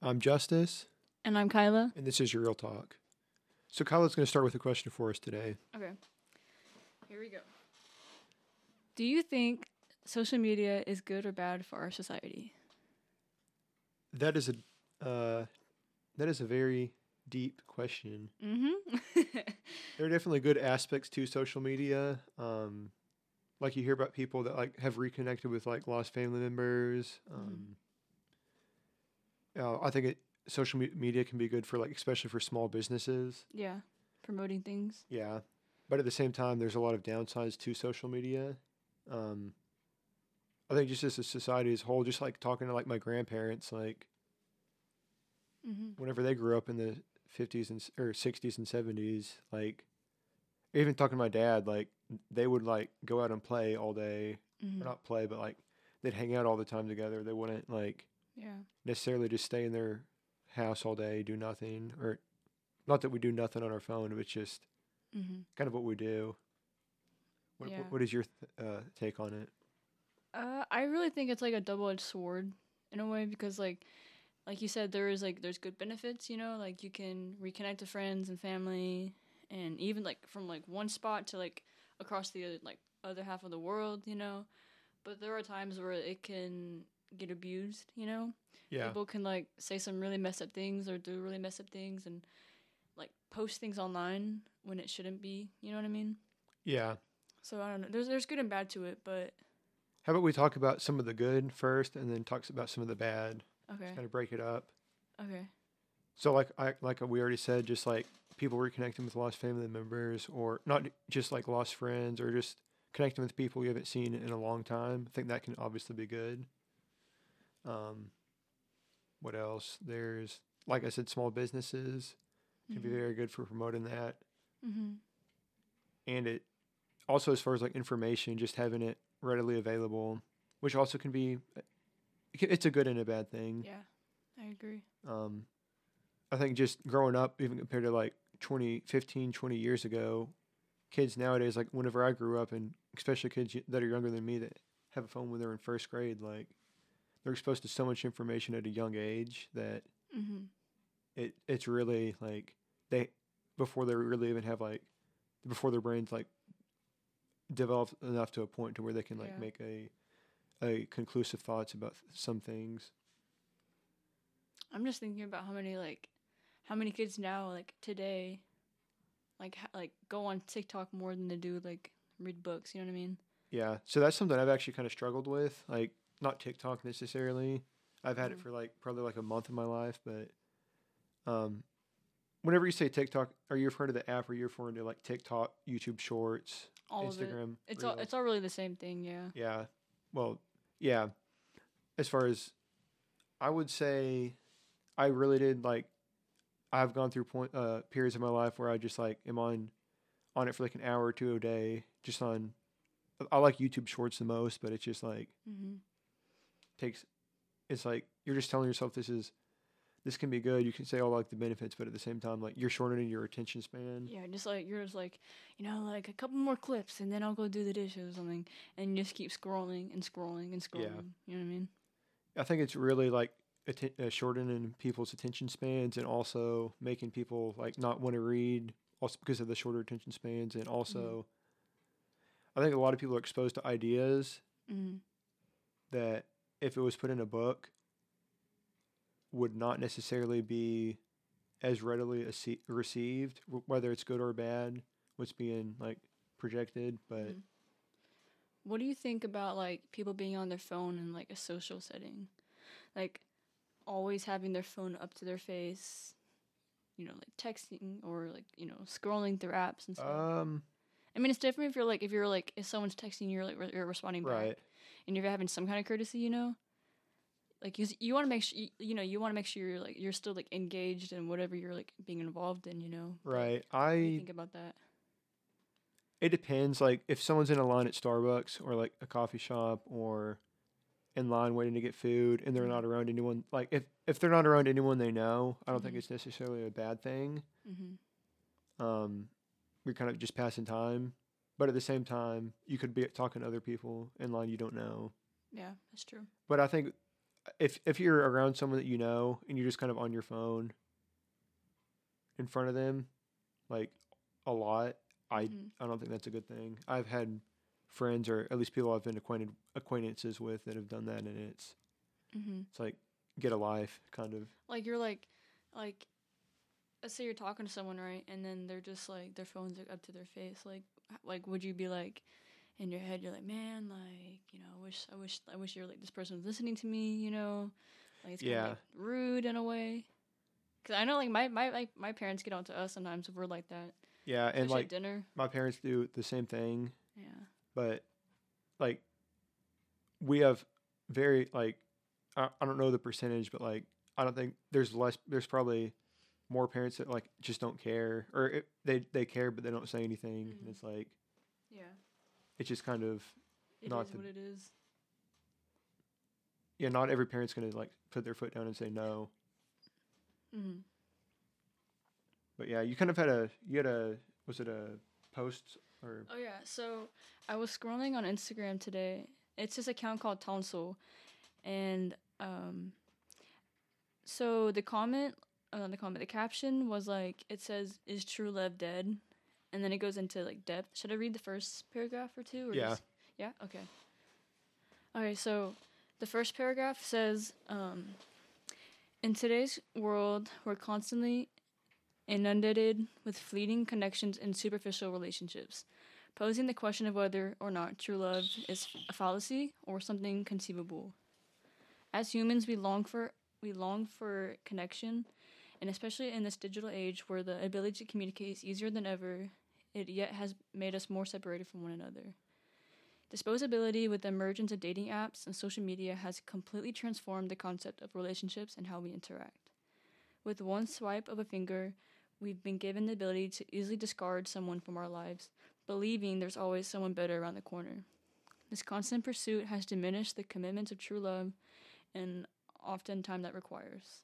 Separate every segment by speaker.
Speaker 1: I'm Justice,
Speaker 2: And I'm Kyla.
Speaker 1: and this is your Real Talk. So, Kyla's going to start with a question for us today.
Speaker 2: Okay. Here we go. Do you think social media is good or bad for our society?
Speaker 1: That is a uh, that is a very deep question.
Speaker 2: Mm-hmm.
Speaker 1: There are definitely good aspects to social media. Um, like you hear about people that like have reconnected with like lost family members. Um, uh, I think it, social me- media can be good for like especially for small businesses.
Speaker 2: yeah. Promoting things.
Speaker 1: Yeah, but at the same time, there's a lot of downsides to social media. Um, I think just as a society as a whole, just like talking to like my grandparents, like
Speaker 2: Mm-hmm.
Speaker 1: whenever they grew up in the 50s and or 60s and 70s, like even talking to my dad, like they would like go out and play all day,
Speaker 2: Mm-hmm.
Speaker 1: or not play, but like they'd hang out all the time together. They wouldn't like
Speaker 2: Yeah.
Speaker 1: necessarily just stay in their house all day, do nothing, or not that we do nothing on our phone, but it's just
Speaker 2: Mm-hmm.
Speaker 1: kind of what we do. What,
Speaker 2: Yeah.
Speaker 1: what, is your th- uh, take on it?
Speaker 2: Uh, I really think it's like a double-edged sword in a way because like like you said there is like there's good benefits, you know, like you can reconnect to friends and family and even like from like one spot to like across the other, like other half of the world, you know. But there are times where it can get abused, you know.
Speaker 1: Yeah,
Speaker 2: People can like say some really messed up things or do really messed up things and like post things online when it shouldn't be, you know what I mean?
Speaker 1: yeah.
Speaker 2: So I don't know. There's there's good and bad to it, but
Speaker 1: How about we talk about some of the good first, and then talks about some of the bad.
Speaker 2: okay.
Speaker 1: Kind of break it up.
Speaker 2: Okay.
Speaker 1: So, like I like we already said, just like people reconnecting with lost family members, or not just like lost friends, or just connecting with people you haven't seen in a long time. I think that can obviously be good. Um, what else? There's like I said, small businesses can be very good for promoting that.
Speaker 2: Mm-hmm.
Speaker 1: and it also as far as like information just having it readily available which also can be it's a good and a bad thing
Speaker 2: Yeah, I agree.
Speaker 1: um i think just growing up even compared to like 20 15 20 years ago kids nowadays like whenever i grew up and especially kids that are younger than me that have a phone when they're in first grade like they're exposed to so much information at a young age that
Speaker 2: Mm-hmm.
Speaker 1: it it's really like they before they really even have like before their brains like develop enough to a point to where they can like
Speaker 2: Yeah.
Speaker 1: make a a conclusive thoughts about some things.
Speaker 2: I'm just thinking about how many like, how many kids now like today, like ha- like go on TikTok more than they do like read books. You know what I mean?
Speaker 1: Yeah, so that's something I've actually kind of struggled with. Like not TikTok necessarily. I've had it
Speaker 2: Mhm.
Speaker 1: for like probably like a month of my life, but um, whenever you say TikTok, are you referring to the app or you're you referring to like TikTok, YouTube Shorts,
Speaker 2: All of it.
Speaker 1: Instagram?
Speaker 2: It's all it's all really the same thing. Yeah.
Speaker 1: Yeah. Well, yeah. As far as I would say I really did like I've gone through point uh periods of my life where I just like am on on it for like an hour or two a day just on I like YouTube shorts the most, but it's just like
Speaker 2: Mm-hmm.
Speaker 1: Takes it's like you're just telling yourself this is this can be good. You can say all like the benefits, but at the same time like you're shortening your attention span.
Speaker 2: Yeah, just like you're just like, you know, like a couple more clips and then I'll go do the dishes or something, and you just keep scrolling and scrolling and scrolling.
Speaker 1: Yeah.
Speaker 2: You know what I mean?
Speaker 1: I think it's really like atten- uh, shortening people's attention spans and also making people like not want to read also because of the shorter attention spans and also I think a lot of people are exposed to ideas
Speaker 2: Mm-hmm.
Speaker 1: that if it was put in a book would not necessarily be as readily ace- received w- whether it's good or bad what's being like projected but
Speaker 2: Mhm. What do you think about like people being on their phone in like a social setting? Like always having their phone up to their face, you know, like texting or like, you know, scrolling through apps and stuff.
Speaker 1: um
Speaker 2: I mean, it's different if you're like if you're like if someone's texting you, you're like re- you're responding back,
Speaker 1: right
Speaker 2: and you're having some kind of courtesy, you know, like you you want to make sure you, you know you want to make sure you're like you're still like engaged in whatever you're like being involved in, you know.
Speaker 1: Right
Speaker 2: you
Speaker 1: i
Speaker 2: think about that?
Speaker 1: It depends. Like if someone's in a line at Starbucks or like a coffee shop or in line waiting to get food and they're
Speaker 2: Mhm.
Speaker 1: not around anyone, like if if they're not around anyone they know, I don't think
Speaker 2: Mhm.
Speaker 1: it's necessarily a bad thing.
Speaker 2: Mm-hmm.
Speaker 1: Um, you're kind of just passing time, but at the same time, you could be talking to other people in line you don't know.
Speaker 2: Yeah, that's true.
Speaker 1: But I think if if you're around someone that you know and you're just kind of on your phone in front of them, like a lot, I
Speaker 2: Mhm.
Speaker 1: I don't think that's a good thing. I've had friends or at least people I've been acquainted acquaintances with that have done that, and it's
Speaker 2: Mm-hmm.
Speaker 1: it's like get a life, kind of.
Speaker 2: Like you're like, like, let's say you're talking to someone, right? And then they're just like their phones are up to their face. Like, like would you be like, in your head, you're like, man, like, you know, I wish, I wish, I wish you're like this person was listening to me, you know, like it's kind of like rude in a way. Cause I know like my my like my parents get on to us sometimes if we're like that.
Speaker 1: Yeah, and like
Speaker 2: at dinner.
Speaker 1: my parents do the same thing,
Speaker 2: Yeah.
Speaker 1: but like we have very like I, I don't know the percentage, but like I don't think there's less. There's probably more parents that like just don't care, or it, they they care but they don't say anything.
Speaker 2: Mhm.
Speaker 1: And it's like
Speaker 2: Yeah.
Speaker 1: it's just kind of
Speaker 2: It is
Speaker 1: Not the-
Speaker 2: what it is.
Speaker 1: yeah. Not every parent's gonna like put their foot down and say no.
Speaker 2: Mm-hmm.
Speaker 1: But yeah, you kind of had a you had a was it a post or
Speaker 2: Oh yeah, so I was scrolling on Instagram today. It's this account called Tonsil, and um, so the comment, uh, the comment, the caption was like, it says, "Is true love dead?" And then it goes into like depth. Should I read the first paragraph or two? Or
Speaker 1: Yeah.
Speaker 2: just- yeah. Okay. Okay, so the first paragraph says, um, "In today's world, we're constantly inundated with fleeting connections and superficial relationships, posing the question of whether or not true love is a fallacy or something conceivable. As humans, we long for we long for connection, and especially in this digital age where the ability to communicate is easier than ever, it yet has made us more separated from one another. Disposability with the emergence of dating apps and social media has completely transformed the concept of relationships and how we interact. With one swipe of a finger, we've been given the ability to easily discard someone from our lives, believing there's always someone better around the corner. This constant pursuit has diminished the commitment of true love and often time that requires.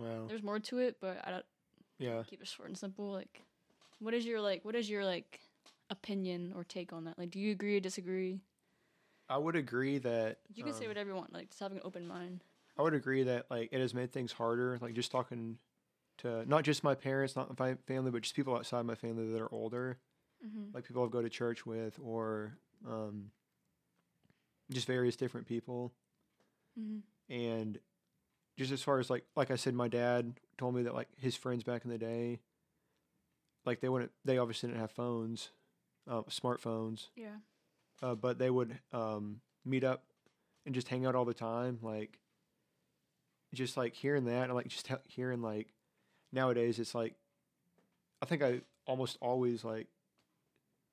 Speaker 1: Wow
Speaker 2: There's more to it, but I don't
Speaker 1: yeah
Speaker 2: keep it short and simple. Like, what is your like? What is your like opinion or take on that? Like, do you agree or disagree?
Speaker 1: I would agree that
Speaker 2: You can say
Speaker 1: um,
Speaker 2: whatever you want. Like, just having an open mind.
Speaker 1: I would agree that like it has made things harder. Like just talking to not just my parents, not my family, but just people outside my family that are older,
Speaker 2: Mm-hmm.
Speaker 1: like people I go to church with, or um, just various different people.
Speaker 2: Mm-hmm.
Speaker 1: And just as far as like like I said, my dad told me that like his friends back in the day, like they wouldn't, they obviously didn't have phones, uh, smartphones,
Speaker 2: Yeah.
Speaker 1: uh, but they would um, meet up and just hang out all the time. Like, just like hearing that, and like just hearing like nowadays, it's like I think I almost always like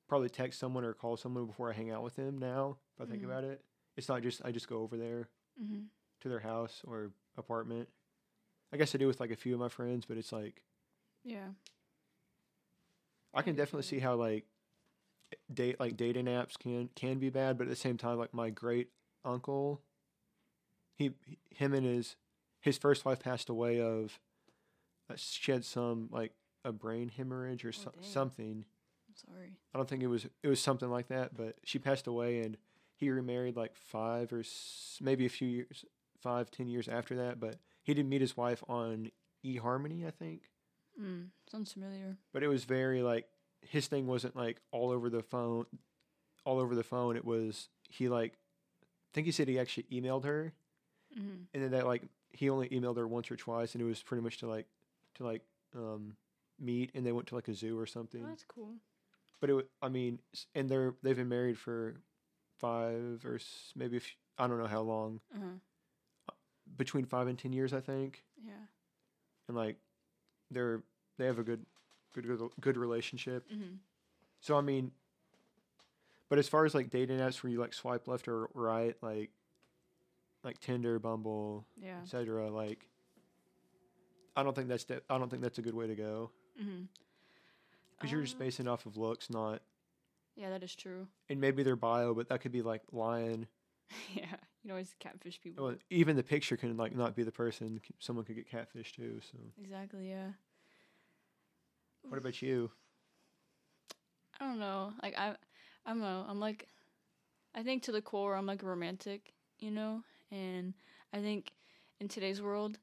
Speaker 1: probably text someone or call someone before I hang out with them. Now, if I think
Speaker 2: Mhm.
Speaker 1: about it, it's not just I just go over there
Speaker 2: Mm-hmm.
Speaker 1: To their house or apartment. I guess I do with like a few of my friends, but it's like
Speaker 2: Yeah.
Speaker 1: I can definitely see how like date like dating apps can can be bad, but at the same time, like my great uncle, he him and his his first wife passed away of uh, she had some like a brain hemorrhage or
Speaker 2: Oh, dang.
Speaker 1: something.
Speaker 2: I'm sorry.
Speaker 1: I don't think it was it was something like that, but she passed away and he remarried like five or s- maybe a few years, five ten years after that. But he did meet his wife on eHarmony, I think.
Speaker 2: Mm. Sounds familiar.
Speaker 1: but it was very like his thing wasn't like all over the phone all over the phone it was he like i think he said he actually emailed her
Speaker 2: Mm-hmm.
Speaker 1: and then that like he only emailed her once or twice and it was pretty much to like to like um meet and they went to like a zoo or something
Speaker 2: Oh, that's cool.
Speaker 1: but it i mean and they're they've been married for five or maybe few, i don't know how long
Speaker 2: Uh huh.
Speaker 1: Between five and ten years i think
Speaker 2: Yeah.
Speaker 1: and like they're they have a good good good, good relationship
Speaker 2: Mm-hmm.
Speaker 1: So I mean, but as far as like dating apps where you like swipe left or right, like like Tinder, Bumble,
Speaker 2: Yeah.
Speaker 1: etc. Like, I don't think that's the, I don't think that's a good way to go
Speaker 2: Mm-hmm.
Speaker 1: because you're just basing off of looks, not
Speaker 2: Yeah, that is true.
Speaker 1: and maybe their bio, but that could be like lying.
Speaker 2: yeah. You know, always catfish people.
Speaker 1: Well, even the picture can like not be the person. Someone could get catfish too. So,
Speaker 2: Exactly. Yeah.
Speaker 1: what about you?
Speaker 2: I don't know. Like I, I don't know. I'm like, I think to the core, I'm like a romantic, you know, and I think in today's world,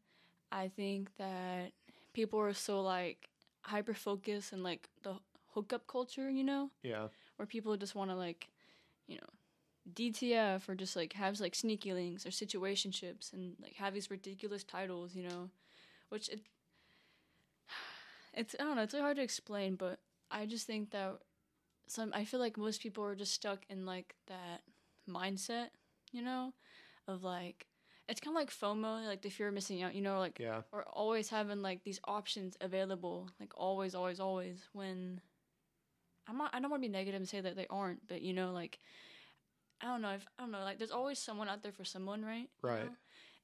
Speaker 2: I think that people are so like hyper focused and like the hookup culture, you know,
Speaker 1: Yeah.
Speaker 2: where people just want to like, you know, DTF or just like have like sneaky links or situationships and like have these ridiculous titles, you know, which it it's I don't know, it's really hard to explain, but I just think that some I feel like most people are just stuck in like that mindset, you know, of like it's kind of like FOMO, like the fear of missing out, you know, like
Speaker 1: Yeah.
Speaker 2: or always having like these options available, like always, always, always. When I'm not, I don't want to be negative and say that they aren't, but you know, like I don't know, if I don't know, like there's always someone out there for someone, right? You
Speaker 1: Right.
Speaker 2: know?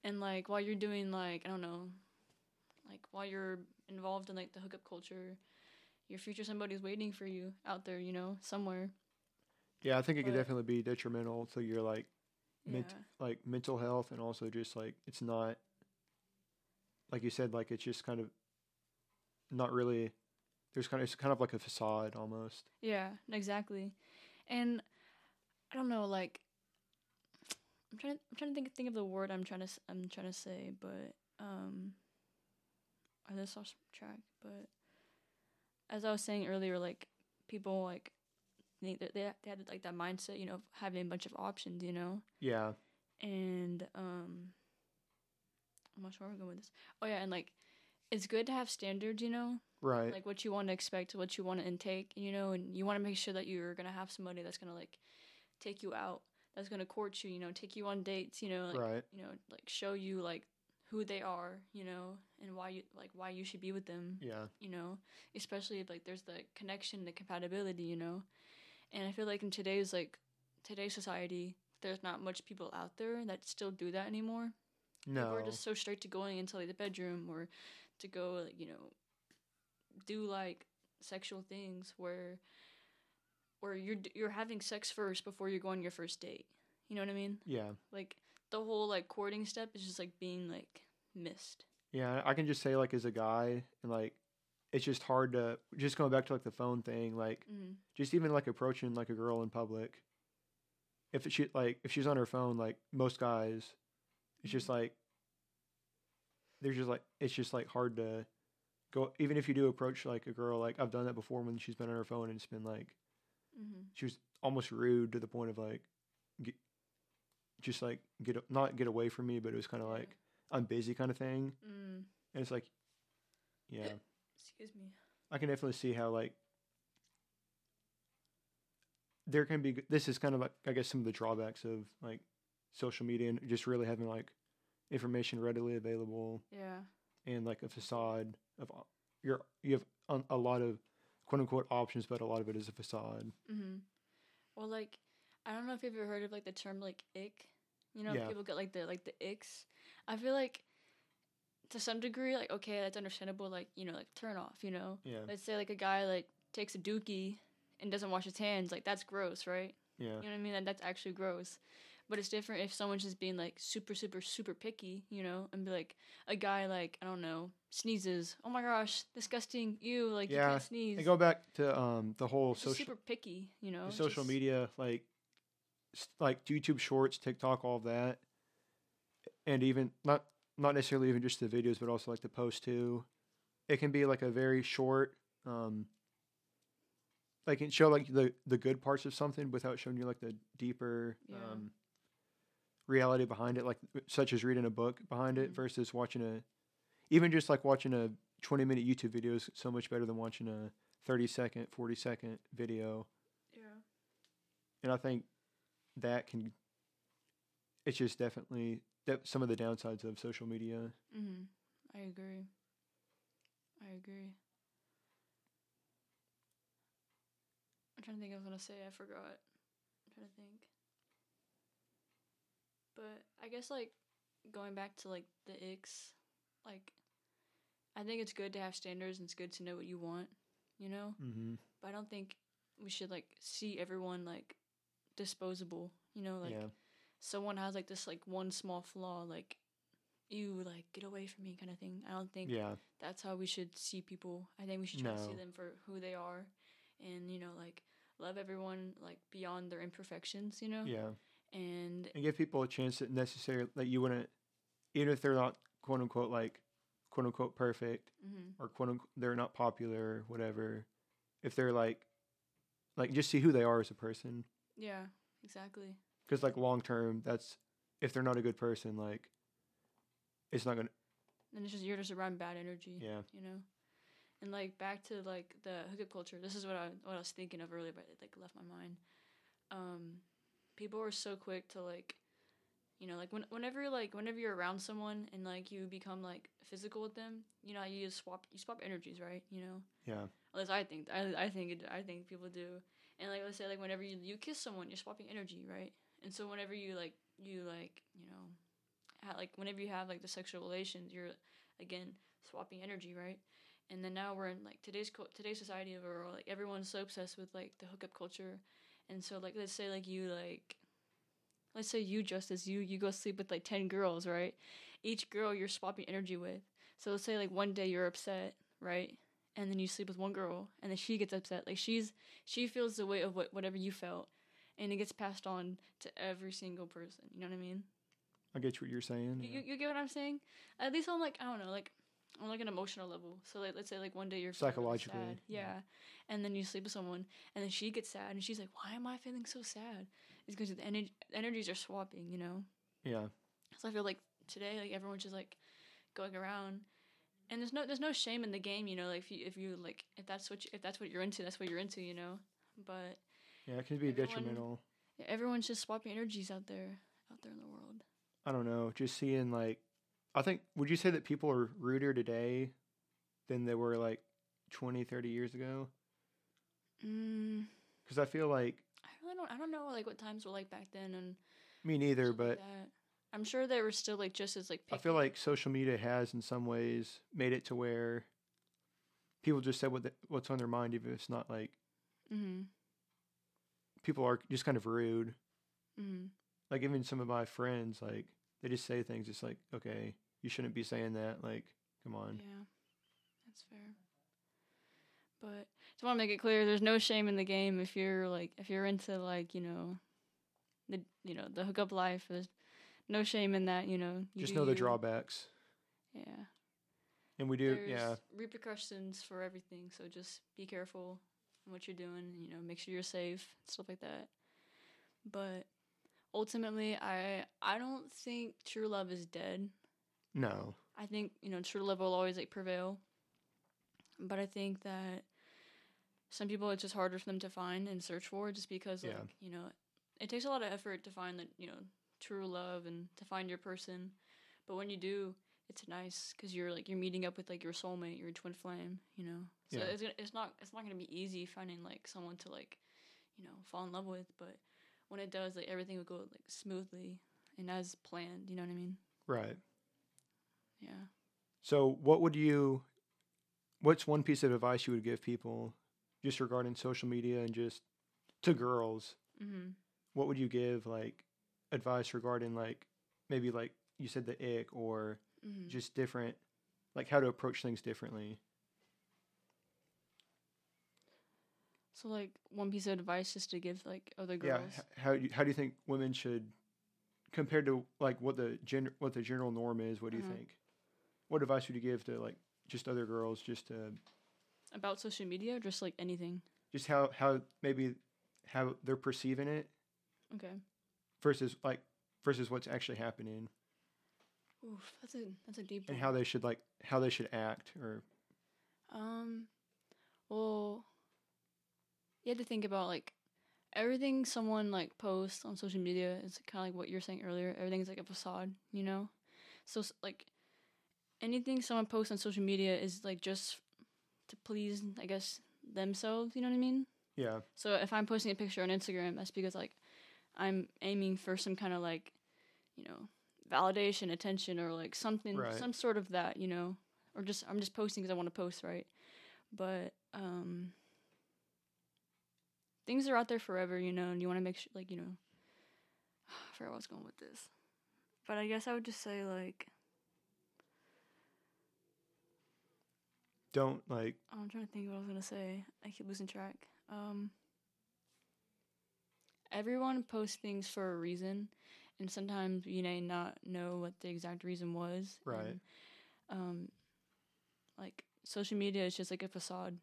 Speaker 2: And like while you're doing like I don't know, like while you're involved in like the hookup culture, your future somebody's waiting for you out there, you know, somewhere.
Speaker 1: Yeah, I think it could definitely be detrimental to your like
Speaker 2: Yeah.
Speaker 1: Ment- like mental health and also just like it's not like you said like it's just kind of not really there's kind of it's kind of like a facade almost
Speaker 2: Yeah, exactly. And I don't know, like I'm trying to, I'm trying to think think of the word I'm trying to I'm trying to say, but um I just lost track, but as I was saying earlier, like people like they they they they had like that mindset, you know, of having a bunch of options, you know,
Speaker 1: yeah.
Speaker 2: And um I'm not sure where we're going with this. Oh yeah, and like it's good to have standards, you know,
Speaker 1: right.
Speaker 2: Like what you want to expect, what you want to intake, you know, and you want to make sure that you're gonna have somebody that's gonna like take you out, that's gonna court you, you know, take you on dates, you know, like
Speaker 1: right.
Speaker 2: you know, like show you like who they are, you know, and why you like why you should be with them,
Speaker 1: yeah.
Speaker 2: you know, especially if like there's the connection, the compatibility, you know, and I feel like in today's like today's society, there's not much people out there that still do that anymore.
Speaker 1: no
Speaker 2: People are just so straight to going into like the bedroom or to go like you know do like sexual things where where you're you're having sex first before you go on your first date. You know what I mean?
Speaker 1: yeah
Speaker 2: Like the whole like courting step is just like being like missed.
Speaker 1: yeah i can just say like as a guy and like it's just hard to just going back to like the phone thing like
Speaker 2: Mm-hmm.
Speaker 1: just even like approaching like a girl in public if she like if she's on her phone like most guys it's just like they're just like it's just like hard to go even if you do approach like a girl like i've done that before when she's been on her phone and it's been like
Speaker 2: Mm-hmm.
Speaker 1: she was almost rude to the point of like get, just like get not get away from me but it was kind of like i'm busy kind of thing
Speaker 2: Mm.
Speaker 1: and it's like yeah
Speaker 2: Excuse me.
Speaker 1: I can definitely see how like there can be this is kind of like I guess some of the drawbacks of like social media and just really having like information readily available
Speaker 2: Yeah.
Speaker 1: and like a facade of o- your you have a lot of quote unquote options but a lot of it is a facade.
Speaker 2: Mm-hmm. Well, like I don't know if you've ever heard of like the term like ick. You know,
Speaker 1: Yeah.
Speaker 2: people get like the like the icks. I feel like to some degree, like okay, that's understandable. Like you know, like turn off. You know,
Speaker 1: Yeah.
Speaker 2: let's say like a guy like takes a dookie and doesn't wash his hands. Like that's gross, right?
Speaker 1: Yeah.
Speaker 2: You know what I mean? And that's actually gross. But it's different if someone's just being like super, super, super picky, you know, and be like a guy like I don't know sneezes. Oh my gosh, disgusting! You like you
Speaker 1: Yeah,
Speaker 2: can't sneeze.
Speaker 1: And go back to um the whole social
Speaker 2: super picky, you know.
Speaker 1: social
Speaker 2: just-
Speaker 1: media like like YouTube Shorts, TikTok, all of that, and even not not necessarily even just the videos, but also like the post too. It can be like a very short, um, like it show like the the good parts of something without showing you like the deeper
Speaker 2: Yeah.
Speaker 1: um, reality behind it, like such as reading a book behind it
Speaker 2: Mhm.
Speaker 1: versus watching a, even just like watching a twenty minute YouTube video is so much better than watching a thirty second, forty second video
Speaker 2: Yeah.
Speaker 1: and I think that can. It's just definitely that some of the downsides of social media.
Speaker 2: Mm-hmm. I agree. I agree. I'm trying to think. I was gonna say. I forgot. I'm trying to think. But I guess like going back to like the icks, like I think it's good to have standards and it's good to know what you want, you know.
Speaker 1: Mm-hmm.
Speaker 2: But I don't think we should like see everyone like disposable, you know, like
Speaker 1: yeah,
Speaker 2: someone has like this like one small flaw, like you like get away from me kind of thing. I don't think
Speaker 1: yeah,
Speaker 2: that's how we should see people. I think we should try to see them for who they are, and you know like love everyone like beyond their imperfections, you know.
Speaker 1: yeah,
Speaker 2: And
Speaker 1: and give people a chance that necessarily that you wouldn't even if they're not quote unquote like quote unquote perfect
Speaker 2: Mhm.
Speaker 1: or quote unquote they're not popular, whatever. If they're like, like just see who they are as a person,
Speaker 2: Yeah, exactly.
Speaker 1: because like long term, that's if they're not a good person, like it's not gonna.
Speaker 2: And it's just you're just around bad energy.
Speaker 1: Yeah,
Speaker 2: you know and like back to like the hookup culture this is what i what i was thinking of earlier but it like left my mind um people are so quick to like you know like when, whenever you're like whenever you're around someone and like you become like physical with them you know you just swap you swap energies right? You know?
Speaker 1: Yeah,
Speaker 2: at least i think i, I think it, i think people do. And like let's say like whenever you, you kiss someone you're swapping energy right? And so whenever you like you like you know ha- like whenever you have like the sexual relations you're again swapping energy right? And then now we're in like today's co- today's society overall like everyone's so obsessed with like the hookup culture and so like let's say like you like let's say you justice you you go sleep with like 10 girls right? Each girl you're swapping energy with. So let's say like one day you're upset right? And then you sleep with one girl and then she gets upset. Like she's she feels the weight of what whatever you felt and it gets passed on to every single person. You know what i mean?
Speaker 1: I get what you're saying.
Speaker 2: you,
Speaker 1: yeah.
Speaker 2: you, you get what i'm saying? At least i'm like i don't know like on like an emotional level so like let's say like one day you're really
Speaker 1: Psychologically,
Speaker 2: sad.
Speaker 1: yeah.
Speaker 2: yeah and then you sleep with someone and then she gets sad and she's like why am i feeling so sad it's because the ener- energies are swapping you know
Speaker 1: yeah,
Speaker 2: so I feel like today, like everyone's just like going around, and there's no there's no shame in the game, you know. Like if you if you like if that's what you, if that's what you're into, that's what you're into, you know. But
Speaker 1: yeah. It can be
Speaker 2: Everyone-
Speaker 1: detrimental.
Speaker 2: yeah, everyone's just swapping energies out there out there in the world.
Speaker 1: I don't know. Just seeing like, I think. Would you say that people are ruder today than they were like 20, 30 years ago?
Speaker 2: Mm,
Speaker 1: Because I feel like
Speaker 2: I really don't I don't know like what times were like back then and
Speaker 1: me neither,
Speaker 2: stuff like
Speaker 1: but.
Speaker 2: I'm sure they were still like just as like.
Speaker 1: I feel like social media has, in some ways, made it to where people just said what the, what's on their mind, even if it's not like
Speaker 2: Mm-hmm.
Speaker 1: people are just kind of rude.
Speaker 2: Mm-hmm.
Speaker 1: Like even some of my friends, like they just say things. It's like, okay, you shouldn't be saying that. Like, come on.
Speaker 2: Yeah, that's fair. But just want to make it clear, there's no shame in the game if you're like if you're into like you know, the you know the hookup life. There's no shame in that. You know, you
Speaker 1: just know the
Speaker 2: you.
Speaker 1: drawbacks,
Speaker 2: Yeah,
Speaker 1: and we do.
Speaker 2: there's
Speaker 1: yeah,
Speaker 2: repercussions for everything. So just be careful in what you're doing. You know, make sure you're safe, stuff like that. But ultimately, I I don't think true love is dead.
Speaker 1: No,
Speaker 2: I think you know true love will always like prevail, but I think that some people it's just harder for them to find and search for just because like
Speaker 1: Yeah.
Speaker 2: you know it takes a lot of effort to find that you know true love and to find your person, but when you do, it's nice because you're like you're meeting up with like your soulmate, your twin flame, you know. So
Speaker 1: Yeah.
Speaker 2: it's gonna, it's not it's not gonna be easy finding like someone to like you know fall in love with, but when it does, like everything will go like smoothly and as planned. You know what I mean?
Speaker 1: right.
Speaker 2: Yeah.
Speaker 1: So, what would you? What's one piece of advice you would give people, just regarding social media and just to girls?
Speaker 2: Mm-hmm.
Speaker 1: What would you give like advice regarding like maybe like you said the ick or
Speaker 2: Mm-hmm.
Speaker 1: just different, like how to approach things differently?
Speaker 2: So like one piece of advice just to give like other girls.
Speaker 1: h- How do you, how do you think women should, compared to like what the gen what the general norm is? What do you
Speaker 2: Mhm.
Speaker 1: think? What advice would you give to like just other girls, just to
Speaker 2: About social media or just like anything.
Speaker 1: just how how maybe how they're perceiving it
Speaker 2: Okay.
Speaker 1: versus like versus what's actually happening
Speaker 2: Oof, that's a that's a deep
Speaker 1: and
Speaker 2: one.
Speaker 1: how they should like how they should act or
Speaker 2: Um well you have to think about like everything someone like posts on social media is kind of like what you're saying earlier. Everything's like a facade, you know? So like anything someone posts on social media is like just to please, I guess, themselves, you know what I mean?
Speaker 1: yeah
Speaker 2: So if I'm posting a picture on Instagram, that's because like I'm aiming for some kind of like, you know, validation, attention, or like something,
Speaker 1: Right.
Speaker 2: some sort of that, you know, or just I'm just posting because I want to post, right? But um, things are out there forever, you know, and you want to make sure, like, you know, I forgot where I was going with this, but I guess I would just say like,
Speaker 1: don't like
Speaker 2: oh, I'm trying to think what I was gonna say. I keep losing track. Um, everyone posts things for a reason, and sometimes you may not know what the exact reason was.
Speaker 1: Right.
Speaker 2: and, um, like social media is just like a facade,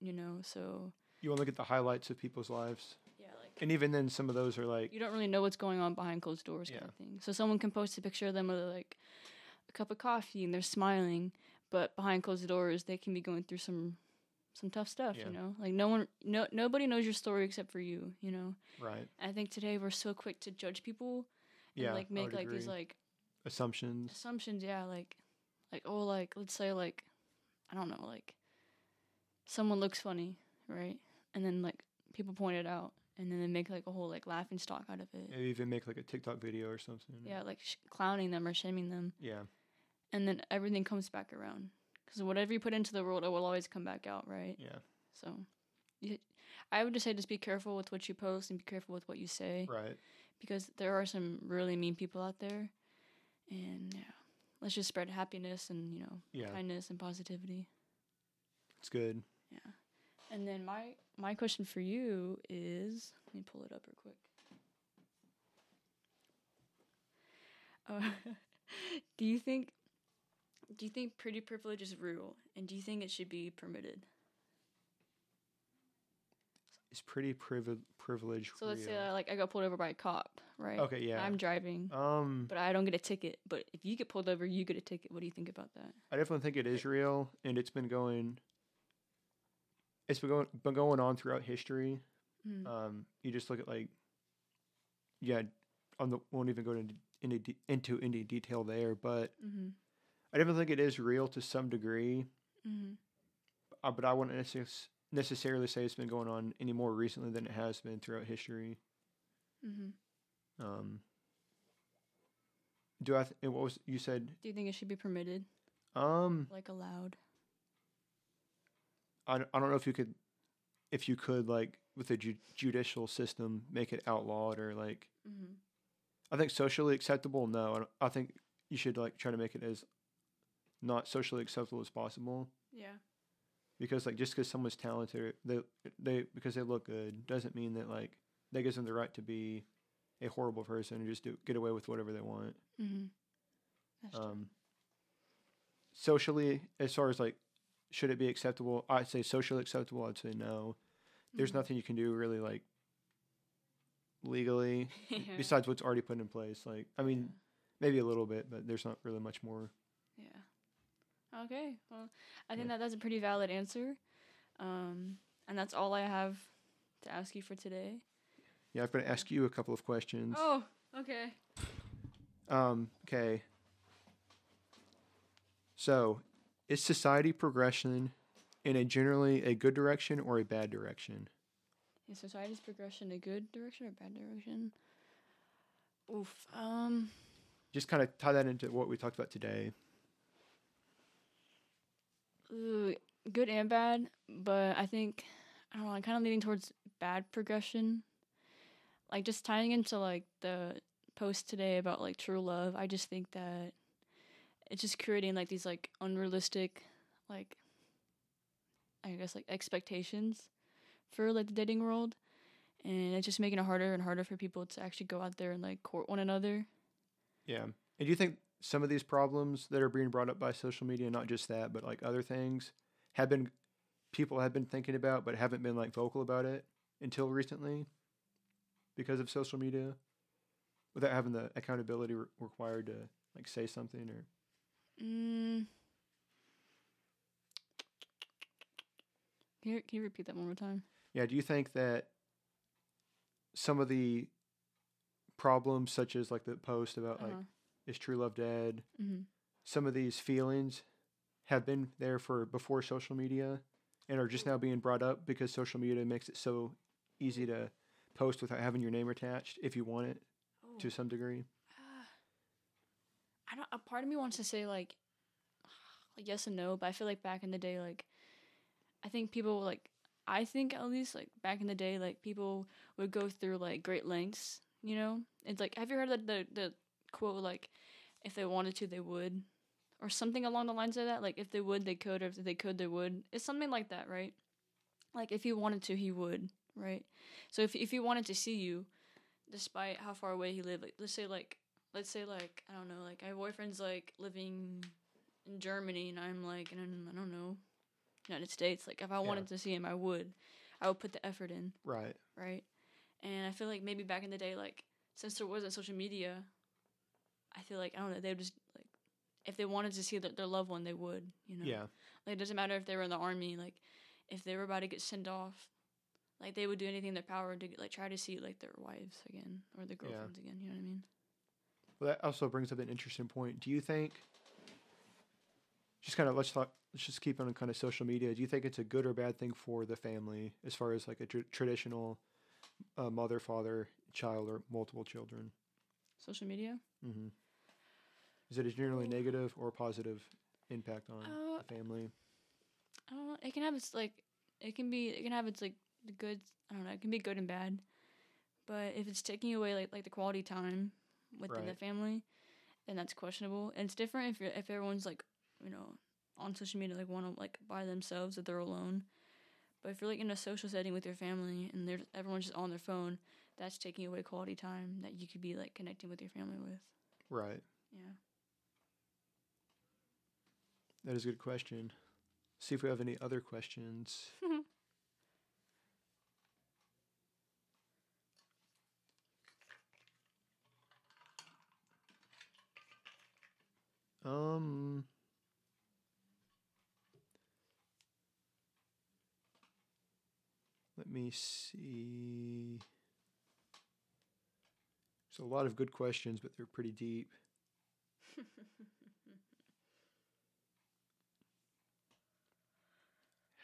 Speaker 2: you know. So
Speaker 1: You want to look at the highlights of people's lives,
Speaker 2: yeah, like
Speaker 1: and even then, some of those are like,
Speaker 2: you don't really know what's going on behind closed doors, kind
Speaker 1: Yeah.
Speaker 2: of thing. So someone can post a picture of them with like a cup of coffee and they're smiling, but behind closed doors they can be going through some some tough stuff.
Speaker 1: Yeah.
Speaker 2: You know, like no one, no nobody knows your story except for you. You know.
Speaker 1: right,
Speaker 2: I think today we're so quick to judge people and
Speaker 1: yeah,
Speaker 2: like make like these like
Speaker 1: assumptions.
Speaker 2: assumptions. Yeah, like like oh like let's say like I don't know like someone looks funny, right? And then like people point it out, and then they make like a whole like laughing stock out of it.
Speaker 1: Maybe even make like a TikTok video or something.
Speaker 2: Yeah, like sh- clowning them or shaming them,
Speaker 1: yeah,
Speaker 2: and then everything comes back around. Because whatever you put into the world, it will always come back out, right?
Speaker 1: yeah,
Speaker 2: So, you, I would just say just be careful with what you post and be careful with what you say.
Speaker 1: right.
Speaker 2: because there are some really mean people out there and yeah let's just spread happiness and you know
Speaker 1: Yeah,
Speaker 2: kindness and positivity
Speaker 1: it's good.
Speaker 2: yeah and then my my question for you is let me pull it up real quick uh, do you think do you think pretty privilege is real and do you think it should be permitted
Speaker 1: It's pretty privi- privilege.
Speaker 2: so let's say
Speaker 1: real.
Speaker 2: uh, like i got pulled over by a cop right
Speaker 1: okay, yeah.
Speaker 2: i'm driving
Speaker 1: um,
Speaker 2: but i don't get a ticket but if you get pulled over you get a ticket what do you think about that
Speaker 1: I definitely think it is real, and it's been going. It's been going been going on throughout history.
Speaker 2: Mm.
Speaker 1: Um, you just look at like, yeah, on the won't even go into into into any detail there, but
Speaker 2: Mm-hmm.
Speaker 1: I definitely think it is real to some degree.
Speaker 2: Mm-hmm.
Speaker 1: Uh, but I wouldn't necess- necessarily say it's been going on any more recently than it has been throughout history.
Speaker 2: Mm-hmm.
Speaker 1: Um, do I? Th- what was you said?
Speaker 2: Do you think it should be permitted,
Speaker 1: Um,
Speaker 2: like allowed?
Speaker 1: I, I don't know if you could, if you could like with the ju- judicial system make it outlawed or like
Speaker 2: Mm-hmm.
Speaker 1: I think socially acceptable. No, I, don't- I think you should like try to make it as not socially acceptable as possible
Speaker 2: Yeah.
Speaker 1: because like just because someone's talented, they they because they look good doesn't mean that like that gives them the right to be a horrible person and just do get away with whatever they want.
Speaker 2: Mm-hmm. That's true.
Speaker 1: Um, socially, as far as like, should it be acceptable? I'd say socially acceptable. I'd say no. There's
Speaker 2: Mhm.
Speaker 1: nothing you can do really like legally
Speaker 2: yeah.
Speaker 1: besides what's already put in place. Like, I mean, maybe a little bit, but there's not really much more.
Speaker 2: Okay. Well, I think
Speaker 1: Yeah.
Speaker 2: that that's a pretty valid answer. Um, and that's all I have to ask you for today.
Speaker 1: Yeah, I've going to ask you a couple of questions.
Speaker 2: Oh, okay.
Speaker 1: Um, okay. So, is society progression in a generally a good direction or a bad direction?
Speaker 2: Is society's progression a good direction or bad direction? Oof. Um.
Speaker 1: Just kind of tie that into what we talked about today.
Speaker 2: Good and bad, but I think I don't know. I'm kind of leaning towards bad progression. Like just tying into like the post today about like true love. I just think that it's just creating like these like unrealistic, like I guess like expectations for like the dating world, and it's just making it harder and harder for people to actually go out there and like court one another.
Speaker 1: Yeah. And do you think some of these problems that are being brought up by social media, not just that, but like other things, have been people have been thinking about but haven't been like vocal about it until recently because of social media without having the accountability re- required to like say something or
Speaker 2: Mm. Can you, can you repeat that one more time?
Speaker 1: yeah do you think that some of the problems such as like the post about like
Speaker 2: Uh-huh.
Speaker 1: Is true love dead
Speaker 2: Mm-hmm.
Speaker 1: some of these feelings have been there for before social media and are just now being brought up because social media makes it so easy to post without having your name attached if you want it
Speaker 2: Oh.
Speaker 1: to some degree.
Speaker 2: Ah. I don't. A part of me wants to say like, like yes and no, but I feel like back in the day, like, I think people like, I think at least like back in the day, like people would go through like great lengths. You know, it's like have you heard that the the quote like, if they wanted to, they would, or something along the lines of that. Like if they would, they could, or if they could, they would. It's something like that, right? Like if he wanted to, he would, right? So if if he wanted to see you, despite how far away he lived. Like let's say like let's say like I don't know, like my boyfriend's like living in Germany and I'm like in I don't know, United States. Like if I
Speaker 1: Yeah.
Speaker 2: wanted to see him, I would. I would put the effort in,
Speaker 1: Right.
Speaker 2: right? And I feel like maybe back in the day, like since there wasn't social media, I feel like I don't know, they would just like if they wanted to see their, their loved one, they would. You know.
Speaker 1: Yeah.
Speaker 2: Like it doesn't matter if they were in the army, like if they were about to get sent off, like they would do anything in their power to like try to see like their wives again or their
Speaker 1: Yeah.
Speaker 2: girlfriends again. You know what I mean?
Speaker 1: Well, that also brings up an interesting point. Do you think, just kind of let's talk, let's just keep on kind of social media. Do you think it's a good or bad thing for the family as far as like a tr- traditional uh, mother, father, child, or multiple children?
Speaker 2: Social media.
Speaker 1: hmm Is it a generally negative or positive impact on
Speaker 2: Uh,
Speaker 1: the family?
Speaker 2: I don't know. It can have its like, it can be, it can have its like the good. I don't know. It can be good and bad. But if it's taking away like like the quality time within the family, then that's questionable. And it's different if you're, if everyone's like you know on social media like one like by themselves if they're alone. But if you're like in a social setting with your family and they're everyone's just on their phone, that's taking away quality time that you could be like connecting with your family with.
Speaker 1: Right.
Speaker 2: Yeah.
Speaker 1: That is a good question. See if we have any other questions. um. Let me see. There's a lot of good questions, but they're pretty deep.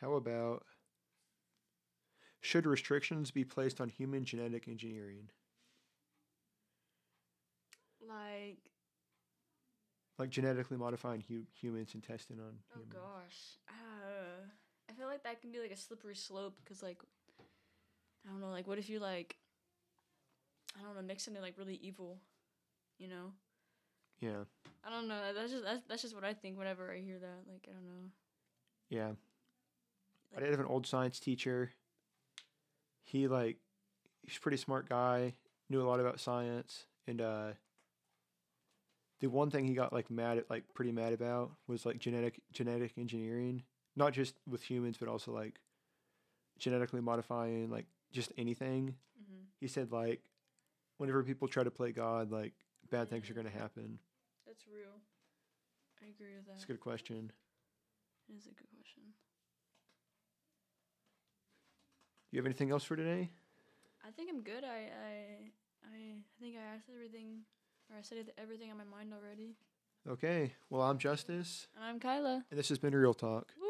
Speaker 1: How about should restrictions be placed on human genetic engineering?
Speaker 2: Like
Speaker 1: Like genetically modifying hu- humans and testing on
Speaker 2: Oh
Speaker 1: humans?
Speaker 2: gosh, uh, I feel like that can be like a slippery slope because like, I don't know, like what if you like, I don't know, mix something like really evil, you know?
Speaker 1: Yeah,
Speaker 2: I don't know. That's just that's that's just what I think whenever I hear that. Like I don't know.
Speaker 1: yeah. I did have an old science teacher. He like he's a pretty smart guy, knew a lot about science, and uh the one thing he got like mad at like pretty mad about was like genetic genetic engineering. Not just with humans, but also like genetically modifying like just anything.
Speaker 2: Mm-hmm.
Speaker 1: He said like whenever people try to play God, like bad things are gonna happen.
Speaker 2: That's real. I agree with that.
Speaker 1: That's a good question.
Speaker 2: It is a good question.
Speaker 1: You have anything else for today?
Speaker 2: I think I'm good. I I I, I think I asked everything, or I said everything on my mind already.
Speaker 1: Okay. Well, I'm Justice,
Speaker 2: And I'm Kyla.
Speaker 1: and this has been Real Talk.
Speaker 2: Woo!